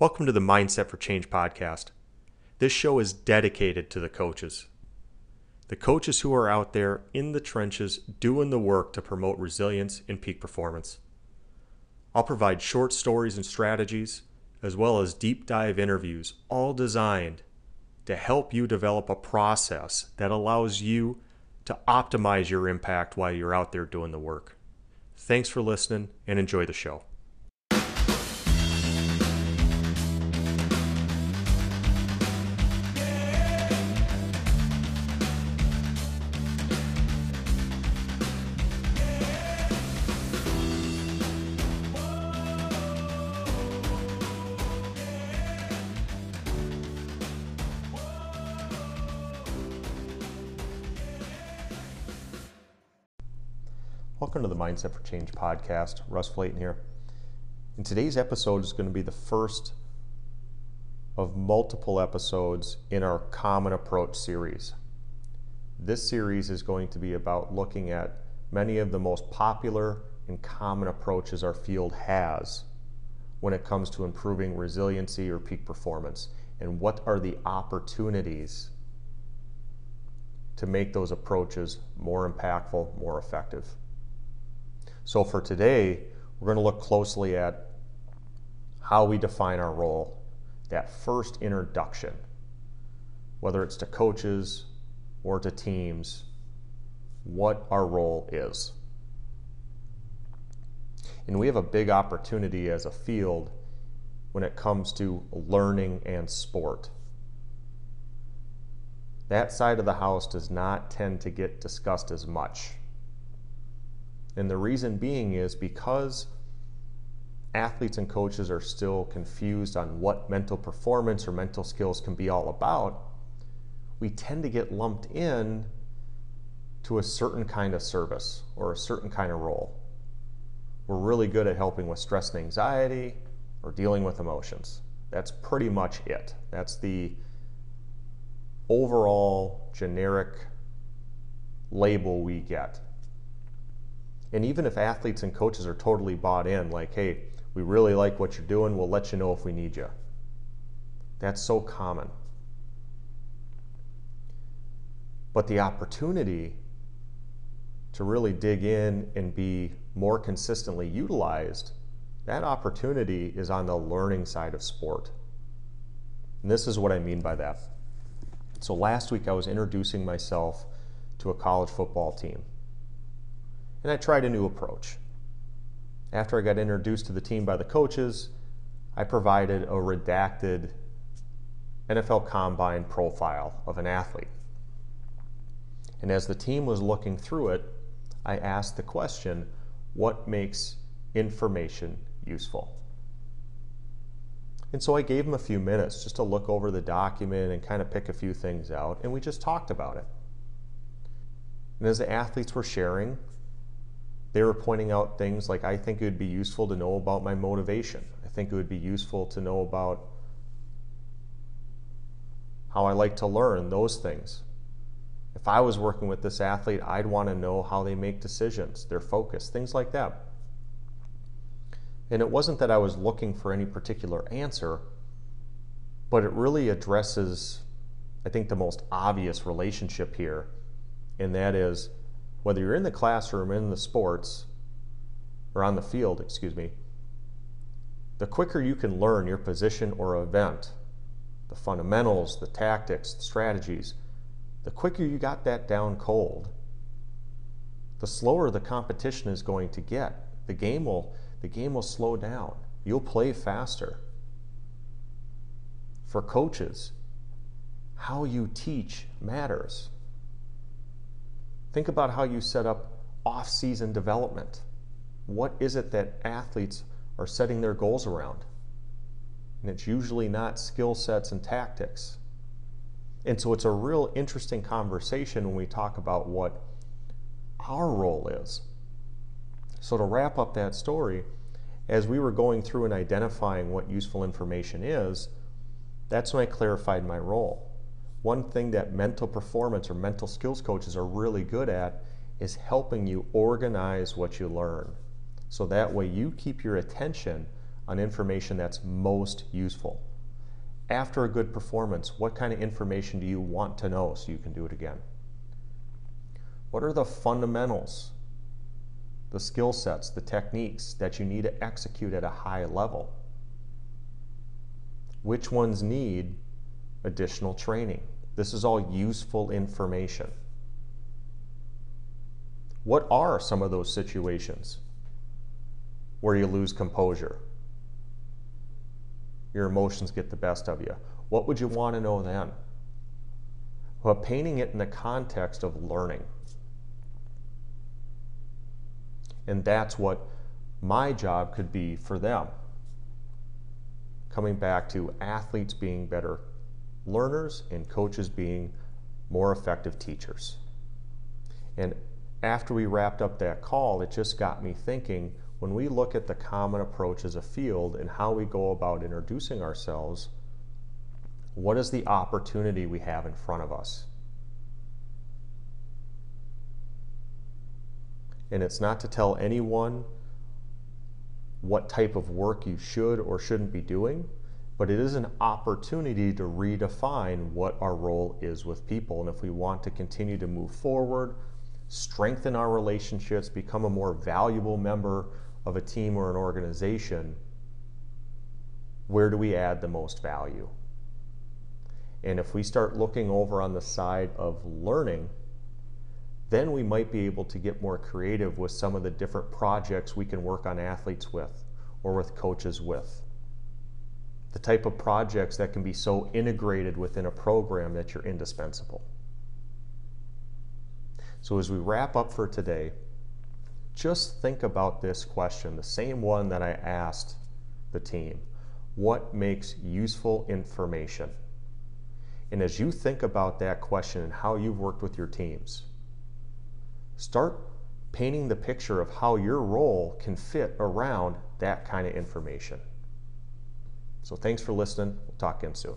Welcome to the Mindset for Change podcast. This show is dedicated to the coaches. The coaches who are out there in the trenches doing the work to promote resilience and peak performance. I'll provide short stories and strategies, as well as deep dive interviews, all designed to help you develop a process that allows you to optimize your impact while you're out there doing the work. Thanks for listening and enjoy the show. Welcome to the Mindset for Change podcast. Russ Flayton here. And today's episode is going to be the first of multiple episodes in our Common Approach series. This series is going to be about looking at many of the most popular and common approaches our field has when it comes to improving resiliency or peak performance, and what are the opportunities to make those approaches more impactful, more effective. So for today, we're going to look closely at how we define our role, that first introduction, whether it's to coaches or to teams, what our role is. And we have a big opportunity as a field when it comes to learning and sport. That side of the house does not tend to get discussed as much. And the reason being is because athletes and coaches are still confused on what mental performance or mental skills can be all about, we tend to get lumped in to a certain kind of service or a certain kind of role. We're really good at helping with stress and anxiety or dealing with emotions. That's pretty much it. That's the overall generic label we get. And even if athletes and coaches are totally bought in, like, hey, we really like what you're doing, we'll let you know if we need you. That's so common. But the opportunity to really dig in and be more consistently utilized, that opportunity is on the learning side of sport. And this is what I mean by that. So last week I was introducing myself to a college football team and I tried a new approach. After I got introduced to the team by the coaches, I provided a redacted NFL Combine profile of an athlete. And as the team was looking through it, I asked the question what makes information useful? And so I gave them a few minutes just to look over the document and kind of pick a few things out, and we just talked about it. And as the athletes were sharing, they were pointing out things like I think it would be useful to know about my motivation. I think it would be useful to know about how I like to learn, those things. If I was working with this athlete, I'd want to know how they make decisions, their focus, things like that. And it wasn't that I was looking for any particular answer, but it really addresses, I think, the most obvious relationship here, and that is whether you're in the classroom, in the sports, or on the field, excuse me, the quicker you can learn your position or event, the fundamentals, the tactics, the strategies, the quicker you got that down cold, the slower the competition is going to get. The game will, the game will slow down. You'll play faster. For coaches, how you teach matters. Think about how you set up off season development. What is it that athletes are setting their goals around? And it's usually not skill sets and tactics. And so it's a real interesting conversation when we talk about what our role is. So, to wrap up that story, as we were going through and identifying what useful information is, that's when I clarified my role one thing that mental performance or mental skills coaches are really good at is helping you organize what you learn. So that way you keep your attention on information that's most useful. After a good performance, what kind of information do you want to know so you can do it again? What are the fundamentals, the skill sets, the techniques that you need to execute at a high level? Which ones need additional training? This is all useful information. What are some of those situations where you lose composure? Your emotions get the best of you. What would you want to know then? Well, painting it in the context of learning. And that's what my job could be for them. Coming back to athletes being better learners and coaches being more effective teachers. And after we wrapped up that call, it just got me thinking when we look at the common approach as a field and how we go about introducing ourselves, what is the opportunity we have in front of us? And it's not to tell anyone what type of work you should or shouldn't be doing, but it is an opportunity to redefine what our role is with people. And if we want to continue to move forward, strengthen our relationships, become a more valuable member of a team or an organization, where do we add the most value? And if we start looking over on the side of learning, then we might be able to get more creative with some of the different projects we can work on athletes with or with coaches with. The type of projects that can be so integrated within a program that you're indispensable. So, as we wrap up for today, just think about this question, the same one that I asked the team. What makes useful information? And as you think about that question and how you've worked with your teams, start painting the picture of how your role can fit around that kind of information. So thanks for listening. We'll talk again soon.